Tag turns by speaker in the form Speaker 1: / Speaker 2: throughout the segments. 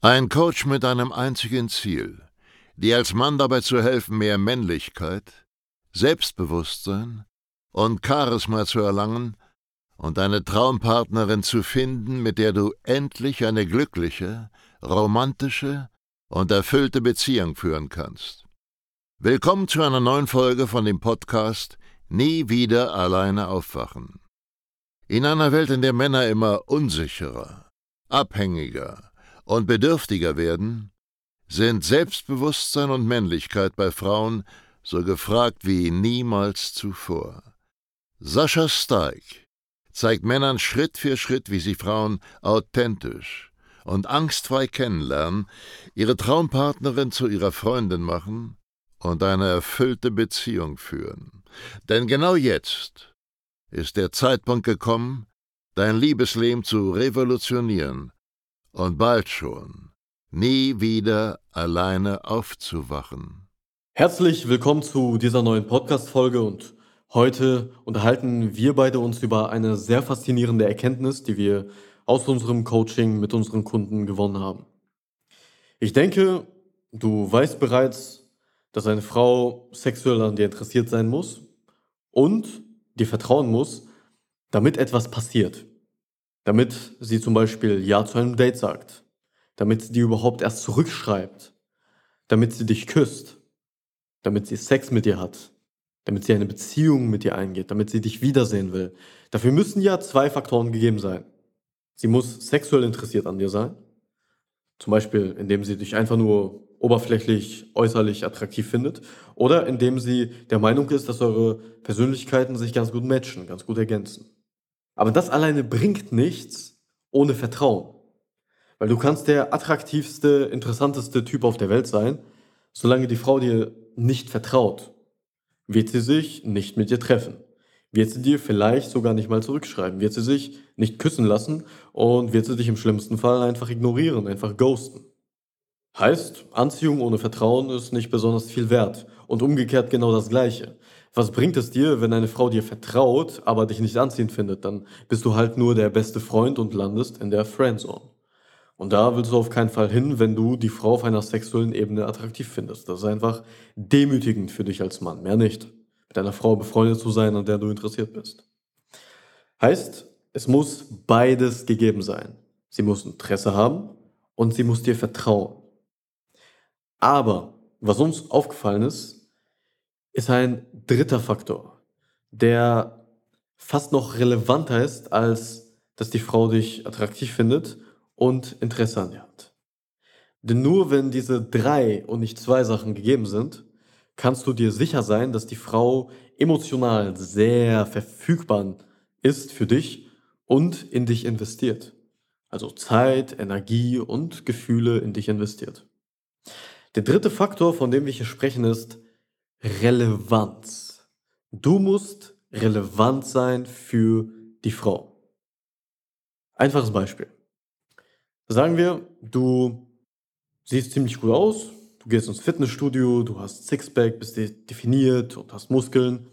Speaker 1: Ein Coach mit einem einzigen Ziel, dir als Mann dabei zu helfen, mehr Männlichkeit, Selbstbewusstsein und Charisma zu erlangen und eine Traumpartnerin zu finden, mit der du endlich eine glückliche, romantische und erfüllte Beziehung führen kannst. Willkommen zu einer neuen Folge von dem Podcast Nie wieder alleine aufwachen. In einer Welt, in der Männer immer unsicherer, abhängiger und bedürftiger werden, sind Selbstbewusstsein und Männlichkeit bei Frauen so gefragt wie niemals zuvor. Sascha Steig zeigt Männern Schritt für Schritt, wie sie Frauen authentisch und angstfrei kennenlernen, ihre Traumpartnerin zu ihrer Freundin machen und eine erfüllte Beziehung führen. Denn genau jetzt ist der Zeitpunkt gekommen, dein Liebesleben zu revolutionieren und bald schon nie wieder alleine aufzuwachen.
Speaker 2: Herzlich willkommen zu dieser neuen Podcast-Folge und heute unterhalten wir beide uns über eine sehr faszinierende Erkenntnis, die wir aus unserem Coaching mit unseren Kunden gewonnen haben. Ich denke, du weißt bereits, dass eine Frau sexuell an dir interessiert sein muss und dir vertrauen muss, damit etwas passiert. Damit sie zum Beispiel Ja zu einem Date sagt. Damit sie dir überhaupt erst zurückschreibt. Damit sie dich küsst. Damit sie Sex mit dir hat. Damit sie eine Beziehung mit dir eingeht. Damit sie dich wiedersehen will. Dafür müssen ja zwei Faktoren gegeben sein. Sie muss sexuell interessiert an dir sein. Zum Beispiel, indem sie dich einfach nur oberflächlich, äußerlich attraktiv findet. Oder indem sie der Meinung ist, dass eure Persönlichkeiten sich ganz gut matchen, ganz gut ergänzen. Aber das alleine bringt nichts ohne Vertrauen. Weil du kannst der attraktivste, interessanteste Typ auf der Welt sein, solange die Frau dir nicht vertraut, wird sie sich nicht mit dir treffen. Wird sie dir vielleicht sogar nicht mal zurückschreiben, wird sie sich nicht küssen lassen und wird sie dich im schlimmsten Fall einfach ignorieren, einfach ghosten. Heißt, Anziehung ohne Vertrauen ist nicht besonders viel wert. Und umgekehrt genau das Gleiche. Was bringt es dir, wenn eine Frau dir vertraut, aber dich nicht anziehend findet? Dann bist du halt nur der beste Freund und landest in der Friendzone. Und da willst du auf keinen Fall hin, wenn du die Frau auf einer sexuellen Ebene attraktiv findest. Das ist einfach demütigend für dich als Mann, mehr nicht. Mit einer Frau befreundet zu sein, an der du interessiert bist. Heißt, es muss beides gegeben sein. Sie muss Interesse haben und sie muss dir vertrauen. Aber was uns aufgefallen ist, ist ein dritter Faktor, der fast noch relevanter ist, als dass die Frau dich attraktiv findet und Interesse an dir hat. Denn nur wenn diese drei und nicht zwei Sachen gegeben sind, kannst du dir sicher sein, dass die Frau emotional sehr verfügbar ist für dich und in dich investiert. Also Zeit, Energie und Gefühle in dich investiert. Der dritte Faktor, von dem wir hier sprechen, ist Relevanz. Du musst relevant sein für die Frau. Einfaches Beispiel. Sagen wir, du siehst ziemlich gut aus, du gehst ins Fitnessstudio, du hast Sixpack, bist definiert und hast Muskeln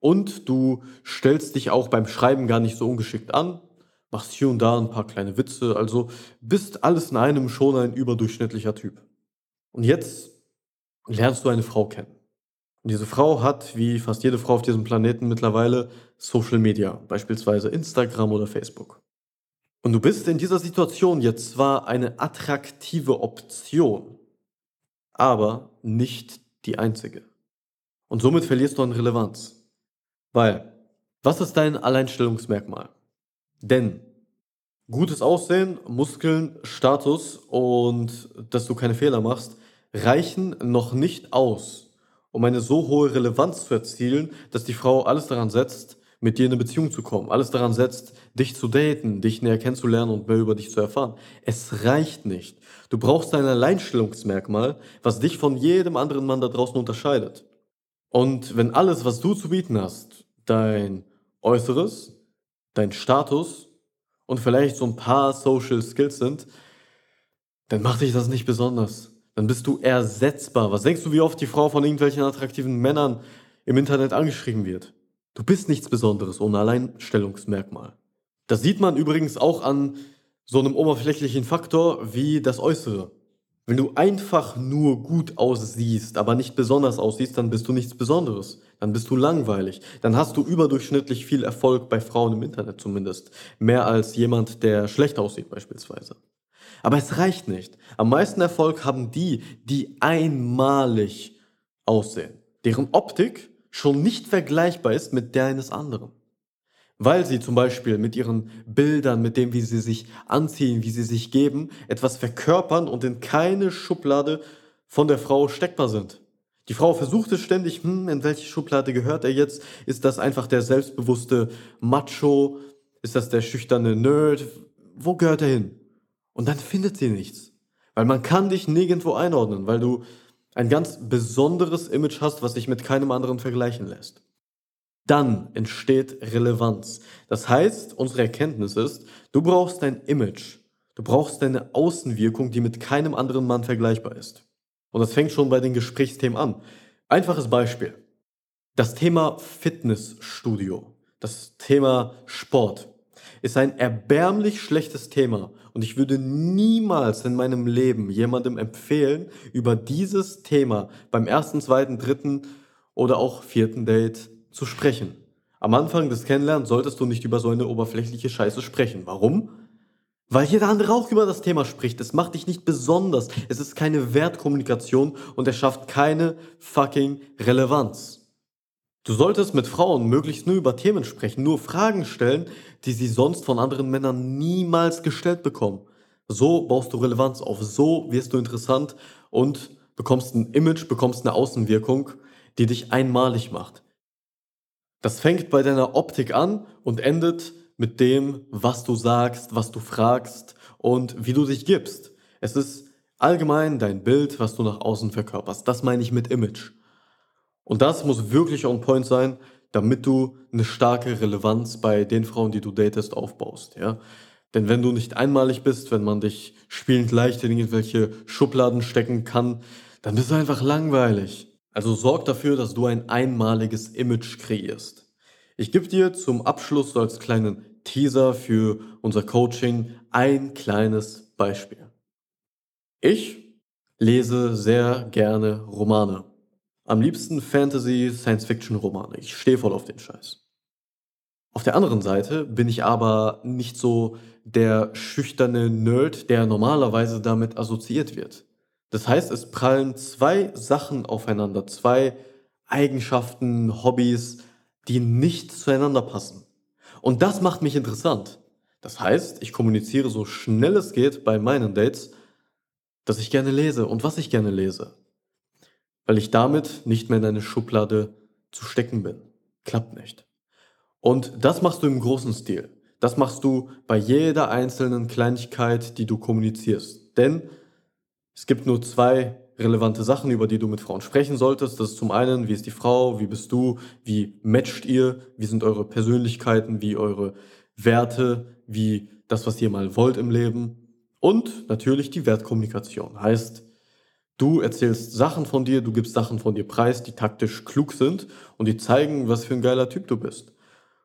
Speaker 2: und du stellst dich auch beim Schreiben gar nicht so ungeschickt an, machst hier und da ein paar kleine Witze, also bist alles in einem schon ein überdurchschnittlicher Typ. Und jetzt lernst du eine Frau kennen. Und diese Frau hat, wie fast jede Frau auf diesem Planeten mittlerweile, Social Media, beispielsweise Instagram oder Facebook. Und du bist in dieser Situation jetzt zwar eine attraktive Option, aber nicht die einzige. Und somit verlierst du an Relevanz. Weil, was ist dein Alleinstellungsmerkmal? Denn gutes Aussehen, Muskeln, Status und dass du keine Fehler machst, reichen noch nicht aus, um eine so hohe Relevanz zu erzielen, dass die Frau alles daran setzt, mit dir in eine Beziehung zu kommen, alles daran setzt, dich zu daten, dich näher kennenzulernen und mehr über dich zu erfahren. Es reicht nicht. Du brauchst ein Alleinstellungsmerkmal, was dich von jedem anderen Mann da draußen unterscheidet. Und wenn alles, was du zu bieten hast, dein Äußeres, dein Status und vielleicht so ein paar Social Skills sind, dann macht dich das nicht besonders dann bist du ersetzbar. Was denkst du, wie oft die Frau von irgendwelchen attraktiven Männern im Internet angeschrieben wird? Du bist nichts Besonderes ohne Alleinstellungsmerkmal. Das sieht man übrigens auch an so einem oberflächlichen Faktor wie das Äußere. Wenn du einfach nur gut aussiehst, aber nicht besonders aussiehst, dann bist du nichts Besonderes. Dann bist du langweilig. Dann hast du überdurchschnittlich viel Erfolg bei Frauen im Internet zumindest. Mehr als jemand, der schlecht aussieht beispielsweise. Aber es reicht nicht. Am meisten Erfolg haben die, die einmalig aussehen, deren Optik schon nicht vergleichbar ist mit der eines anderen weil sie zum Beispiel mit ihren Bildern, mit dem, wie sie sich anziehen, wie sie sich geben, etwas verkörpern und in keine Schublade von der Frau steckbar sind. Die Frau versucht es ständig, hm, in welche Schublade gehört er jetzt? Ist das einfach der selbstbewusste Macho? Ist das der schüchterne Nerd? Wo gehört er hin? Und dann findet sie nichts. Weil man kann dich nirgendwo einordnen, weil du ein ganz besonderes Image hast, was sich mit keinem anderen vergleichen lässt dann entsteht Relevanz. Das heißt, unsere Erkenntnis ist, du brauchst dein Image. Du brauchst deine Außenwirkung, die mit keinem anderen Mann vergleichbar ist. Und das fängt schon bei den Gesprächsthemen an. Einfaches Beispiel. Das Thema Fitnessstudio, das Thema Sport ist ein erbärmlich schlechtes Thema. Und ich würde niemals in meinem Leben jemandem empfehlen, über dieses Thema beim ersten, zweiten, dritten oder auch vierten Date zu sprechen. Am Anfang des Kennenlernens solltest du nicht über so eine oberflächliche Scheiße sprechen. Warum? Weil jeder andere auch über das Thema spricht. Es macht dich nicht besonders. Es ist keine Wertkommunikation und es schafft keine fucking Relevanz. Du solltest mit Frauen möglichst nur über Themen sprechen, nur Fragen stellen, die sie sonst von anderen Männern niemals gestellt bekommen. So baust du Relevanz auf, so wirst du interessant und bekommst ein Image, bekommst eine Außenwirkung, die dich einmalig macht. Das fängt bei deiner Optik an und endet mit dem, was du sagst, was du fragst und wie du dich gibst. Es ist allgemein dein Bild, was du nach außen verkörperst. Das meine ich mit Image. Und das muss wirklich on point sein, damit du eine starke Relevanz bei den Frauen, die du datest, aufbaust, ja. Denn wenn du nicht einmalig bist, wenn man dich spielend leicht in irgendwelche Schubladen stecken kann, dann bist du einfach langweilig. Also sorg dafür, dass du ein einmaliges Image kreierst. Ich gebe dir zum Abschluss als kleinen Teaser für unser Coaching ein kleines Beispiel. Ich lese sehr gerne Romane. Am liebsten Fantasy, Science-Fiction-Romane. Ich stehe voll auf den Scheiß. Auf der anderen Seite bin ich aber nicht so der schüchterne Nerd, der normalerweise damit assoziiert wird. Das heißt, es prallen zwei Sachen aufeinander, zwei Eigenschaften, Hobbys, die nicht zueinander passen. Und das macht mich interessant. Das heißt, ich kommuniziere so schnell es geht bei meinen Dates, dass ich gerne lese und was ich gerne lese. Weil ich damit nicht mehr in eine Schublade zu stecken bin. Klappt nicht. Und das machst du im großen Stil. Das machst du bei jeder einzelnen Kleinigkeit, die du kommunizierst. Denn es gibt nur zwei relevante Sachen, über die du mit Frauen sprechen solltest. Das ist zum einen, wie ist die Frau, wie bist du, wie matcht ihr, wie sind eure Persönlichkeiten, wie eure Werte, wie das, was ihr mal wollt im Leben. Und natürlich die Wertkommunikation. Heißt, du erzählst Sachen von dir, du gibst Sachen von dir preis, die taktisch klug sind und die zeigen, was für ein geiler Typ du bist.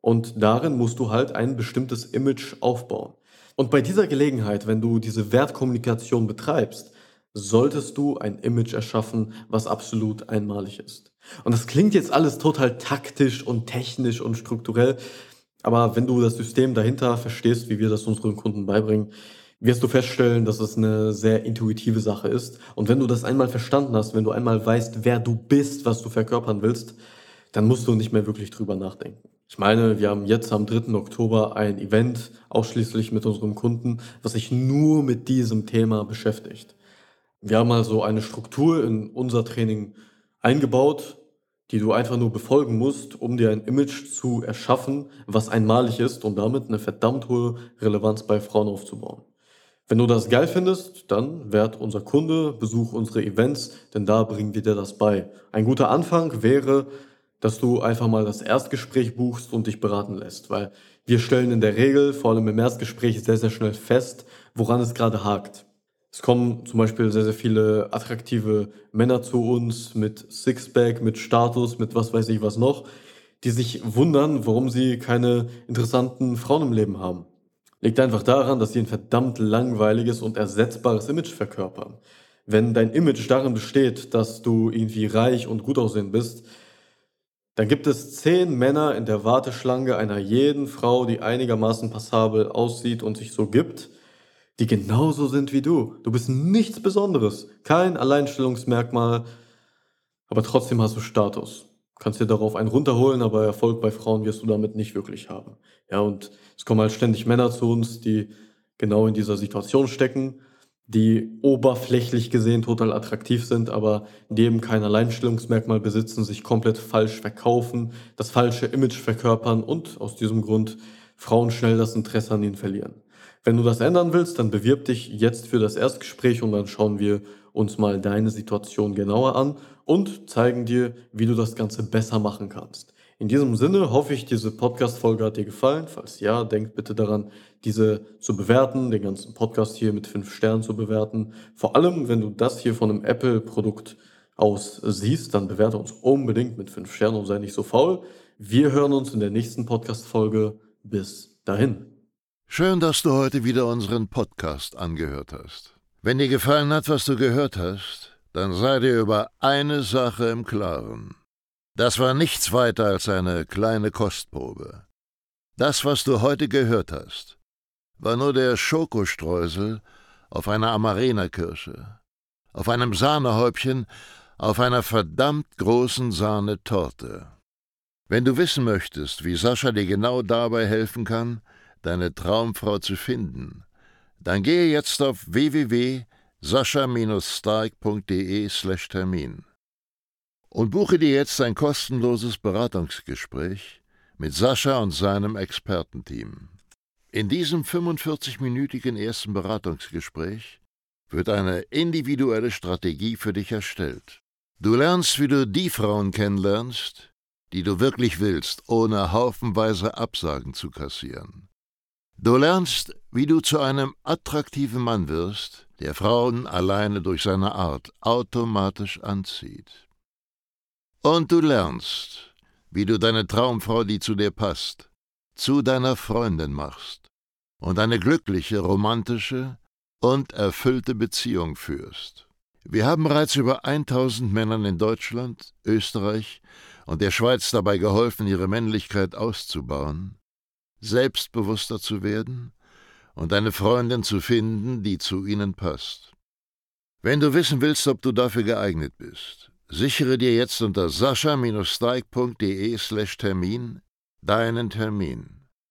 Speaker 2: Und darin musst du halt ein bestimmtes Image aufbauen. Und bei dieser Gelegenheit, wenn du diese Wertkommunikation betreibst, solltest du ein Image erschaffen, was absolut einmalig ist. Und das klingt jetzt alles total taktisch und technisch und strukturell, aber wenn du das System dahinter verstehst, wie wir das unseren Kunden beibringen, wirst du feststellen, dass es eine sehr intuitive Sache ist. Und wenn du das einmal verstanden hast, wenn du einmal weißt, wer du bist, was du verkörpern willst, dann musst du nicht mehr wirklich drüber nachdenken. Ich meine, wir haben jetzt am 3. Oktober ein Event ausschließlich mit unserem Kunden, was sich nur mit diesem Thema beschäftigt. Wir haben also eine Struktur in unser Training eingebaut, die du einfach nur befolgen musst, um dir ein Image zu erschaffen, was einmalig ist und damit eine verdammt hohe Relevanz bei Frauen aufzubauen. Wenn du das geil findest, dann werd unser Kunde, besuch unsere Events, denn da bringen wir dir das bei. Ein guter Anfang wäre, dass du einfach mal das Erstgespräch buchst und dich beraten lässt, weil wir stellen in der Regel, vor allem im Erstgespräch, sehr, sehr schnell fest, woran es gerade hakt. Es kommen zum Beispiel sehr, sehr viele attraktive Männer zu uns mit Sixpack, mit Status, mit was weiß ich was noch, die sich wundern, warum sie keine interessanten Frauen im Leben haben. Liegt einfach daran, dass sie ein verdammt langweiliges und ersetzbares Image verkörpern. Wenn dein Image darin besteht, dass du irgendwie reich und gut aussehen bist, dann gibt es zehn Männer in der Warteschlange einer jeden Frau, die einigermaßen passabel aussieht und sich so gibt, die genauso sind wie du. Du bist nichts Besonderes, kein Alleinstellungsmerkmal, aber trotzdem hast du Status. Kannst dir darauf einen runterholen, aber Erfolg bei Frauen wirst du damit nicht wirklich haben. Ja, und es kommen halt ständig Männer zu uns, die genau in dieser Situation stecken, die oberflächlich gesehen total attraktiv sind, aber die eben kein Alleinstellungsmerkmal besitzen, sich komplett falsch verkaufen, das falsche Image verkörpern und aus diesem Grund Frauen schnell das Interesse an ihnen verlieren. Wenn du das ändern willst, dann bewirb dich jetzt für das Erstgespräch und dann schauen wir uns mal deine Situation genauer an und zeigen dir, wie du das Ganze besser machen kannst. In diesem Sinne hoffe ich, diese Podcast-Folge hat dir gefallen. Falls ja, denk bitte daran, diese zu bewerten, den ganzen Podcast hier mit fünf Sternen zu bewerten. Vor allem, wenn du das hier von einem Apple-Produkt aus siehst, dann bewerte uns unbedingt mit fünf Sternen und sei nicht so faul. Wir hören uns in der nächsten Podcast-Folge. Bis dahin.
Speaker 1: Schön, dass du heute wieder unseren Podcast angehört hast. Wenn dir gefallen hat, was du gehört hast, dann sei dir über eine Sache im Klaren. Das war nichts weiter als eine kleine Kostprobe. Das, was du heute gehört hast, war nur der Schokostreusel auf einer Amarena-Kirsche, auf einem Sahnehäubchen, auf einer verdammt großen Sahnetorte. Wenn du wissen möchtest, wie Sascha dir genau dabei helfen kann, deine Traumfrau zu finden, dann gehe jetzt auf www.sascha-stark.de/termin und buche dir jetzt ein kostenloses Beratungsgespräch mit Sascha und seinem Expertenteam. In diesem 45-minütigen ersten Beratungsgespräch wird eine individuelle Strategie für dich erstellt. Du lernst, wie du die Frauen kennenlernst, die du wirklich willst, ohne haufenweise Absagen zu kassieren. Du lernst, wie du zu einem attraktiven Mann wirst, der Frauen alleine durch seine Art automatisch anzieht. Und du lernst, wie du deine Traumfrau, die zu dir passt, zu deiner Freundin machst und eine glückliche, romantische und erfüllte Beziehung führst. Wir haben bereits über 1000 Männern in Deutschland, Österreich und der Schweiz dabei geholfen, ihre Männlichkeit auszubauen, selbstbewusster zu werden und eine Freundin zu finden, die zu ihnen passt. Wenn du wissen willst, ob du dafür geeignet bist, Sichere dir jetzt unter sascha-steig.de/termin deinen Termin.